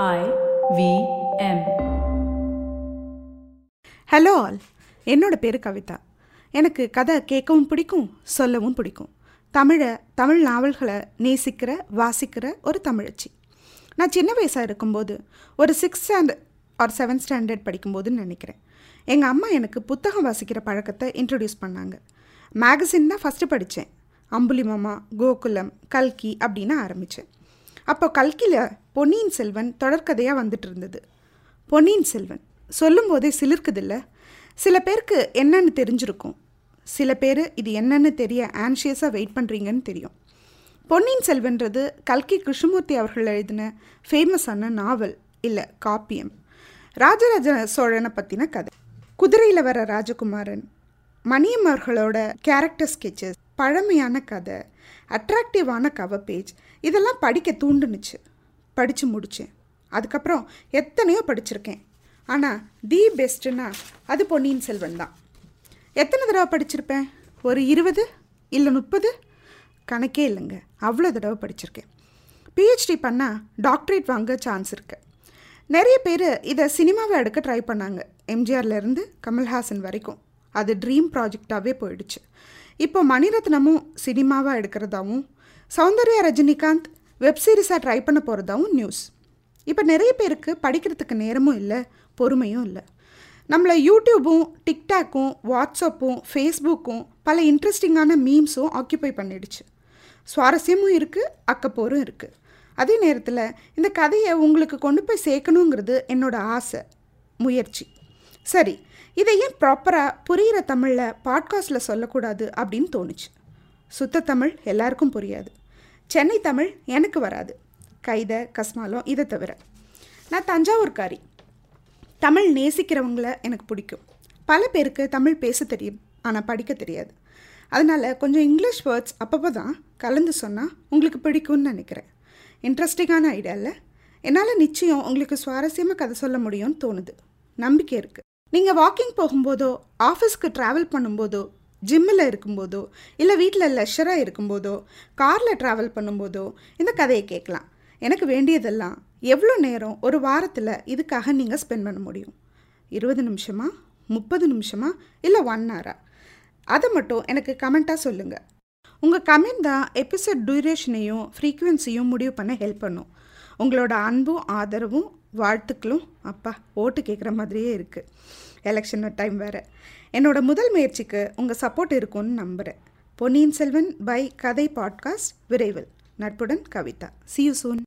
I we hello all என்னோட பேர் கவிதா. எனக்கு கதை கேட்கவும் பிடிக்கும் சொல்லவும் பிடிக்கும். தமிழை தமிழ் நாவல்களை நேசிக்கிற வாசிக்கிற ஒரு தமிழச்சி. நான் சின்ன வயசாக இருக்கும்போது ஒரு six standard or seventh standard படிக்கும்போதுன்னு நினைக்கிறேன். எங்கள் அம்மா எனக்கு புத்தகம் வாசிக்கிற பழக்கத்தை இன்ட்ரடியூஸ் பண்ணாங்க. மேகசின் தான் ஃபஸ்ட்டு படித்தேன் அம்புலி மாமா கோகுலம் கல்கி அப்படின்னு ஆரம்பித்தேன் அப்போ கல்கியில் பொன்னியின் செல்வன் தொடர்கதையாக வந்துட்டு இருந்தது பொன்னியின் செல்வன் சொல்லும்போதே சிலிர்க்குதில்ல? சில பேருக்கு என்னன்னு தெரிஞ்சிருக்கும். சில பேர் இது என்னன்னு தெரிய ஆன்ஷியஸாக வெயிட் பண்ணுறீங்கன்னு தெரியும். பொன்னியின் செல்வன்றது கல்கி கிருஷ்ணமூர்த்தி அவர்கள் எழுதின ஃபேமஸான நாவல் இல்லை காப்பியம். ராஜராஜ சோழனை பற்றின கதை. குதிரையில் வர ராஜகுமாரன் மணியம் அவர்களோட கேரக்டர் ஸ்கெச்சஸ் பழமையான கதை அட்ராக்டிவான கவர் பேஜ் இதெல்லாம் படிக்க தூண்டுனுச்சு. படித்து முடித்தேன் அதுக்கப்புறம் எத்தனையோ படிச்சிருக்கேன். ஆனால் தி பெஸ்ட்டுன்னா அது பொன்னியின் செல்வன் தான். எத்தனை தடவை படிச்சிருப்பேன்? ஒரு இருபது இல்லை முப்பது? கணக்கே இல்லைங்க. அவ்வளோ தடவை படிச்சிருக்கேன். பிஹெச்டி பண்ணால் டாக்டரேட் வாங்க சான்ஸ் இருக்கு. நிறைய பேர் இதை சினிமாவை எடுக்க ட்ரை பண்ணாங்க. எம்ஜிஆர்லேருந்து கமல்ஹாசன் வரைக்கும். அது ட்ரீம் ப்ராஜெக்டாகவே போயிடுச்சு. இப்போ மணிரத்னமும் சினிமாவாக எடுக்கிறதாவும் சௌந்தர்யா ரஜினிகாந்த் வெப் சீரிஸாக ட்ரை பண்ண போகிறதாவும் நியூஸ் இப்போ நிறைய பேருக்கு படிக்கிறதுக்கு நேரமும் இல்லை பொறுமையும் இல்லை. நம்மளை யூடியூப்பும் டிக்டாக்கும் வாட்ஸ்அப்பும் ஃபேஸ்புக்கும் பல இன்ட்ரெஸ்டிங்கான மீம்ஸும் ஆக்கியபை பண்ணிடுச்சு. சுவாரஸ்யமும் இருக்குது அக்கப்போரும் இருக்குது அதே நேரத்தில் இந்த கதையை உங்களுக்கு கொண்டு போய் சேர்க்கணுங்கிறது என்னோடய ஆசை முயற்சி. சரி இதை ஏன் ப்ராப்பராக புரிகிற தமிழில் பாட்காஸ்ட்டில் சொல்லக்கூடாது அப்படின்னு தோணுச்சு. சுத்த தமிழ் எல்லாருக்கும் புரியாது. சென்னை தமிழ் எனக்கு வராது. கைதை கஸ்மாலம் இதை தவிர. நான் தஞ்சாவூர்காரி. தமிழ் நேசிக்கிறவங்கள எனக்கு பிடிக்கும். பல பேருக்கு தமிழ் பேச தெரியும் ஆனால் படிக்க தெரியாது. அதனால் கொஞ்சம் இங்கிலீஷ் வேர்ட்ஸ் அப்பப்போ தான் கலந்து சொன்னால் உங்களுக்கு பிடிக்கும்னு நினைக்கிறேன். இன்ட்ரெஸ்டிங்கான ஐடியா இல்லை என்னால் நிச்சயம் உங்களுக்கு சுவாரஸ்யமாக கதை சொல்ல முடியும்னு தோணுது. நம்பிக்கை இருக்குது நீங்கள் வாக்கிங் போகும்போதோ ஆஃபீஸ்க்கு ட்ராவல் பண்ணும்போதோ ஜிம்மில் இருக்கும்போதோ இல்லை வீட்டில் லெஷராக இருக்கும்போதோ காரில் ட்ராவல் பண்ணும்போதோ இந்த கதையை கேட்கலாம். எனக்கு வேண்டியதெல்லாம் எவ்வளோ நேரம் ஒரு வாரத்தில் இதுக்காக நீங்கள் ஸ்பெண்ட் பண்ண முடியும்? இருபது நிமிஷமா முப்பது நிமிஷமா இல்லை ஒன் ஹவரா அதை மட்டும் எனக்கு கமெண்ட்டாக சொல்லுங்கள் உங்கள் கமெண்ட் தான் எபிசோட் டியூரேஷனையும் ஃப்ரீக்குவென்சியும் முடிவு பண்ண ஹெல்ப் பண்ணும். உங்களோட அன்பும் ஆதரவும் வாழ்த்துக்களும். அப்பா ஓட்டு கேட்குற மாதிரியே இருக்குது எலெக்ஷன் டைம் வேறு. என்னோட முதல் முயற்சிக்கு உங்கள் சப்போர்ட் இருக்கும்னு நம்புகிறேன் பொன்னியின் செல்வன் பை கதை பாட்காஸ்ட் விரைவில். நட்புடன் கவிதா. C you soon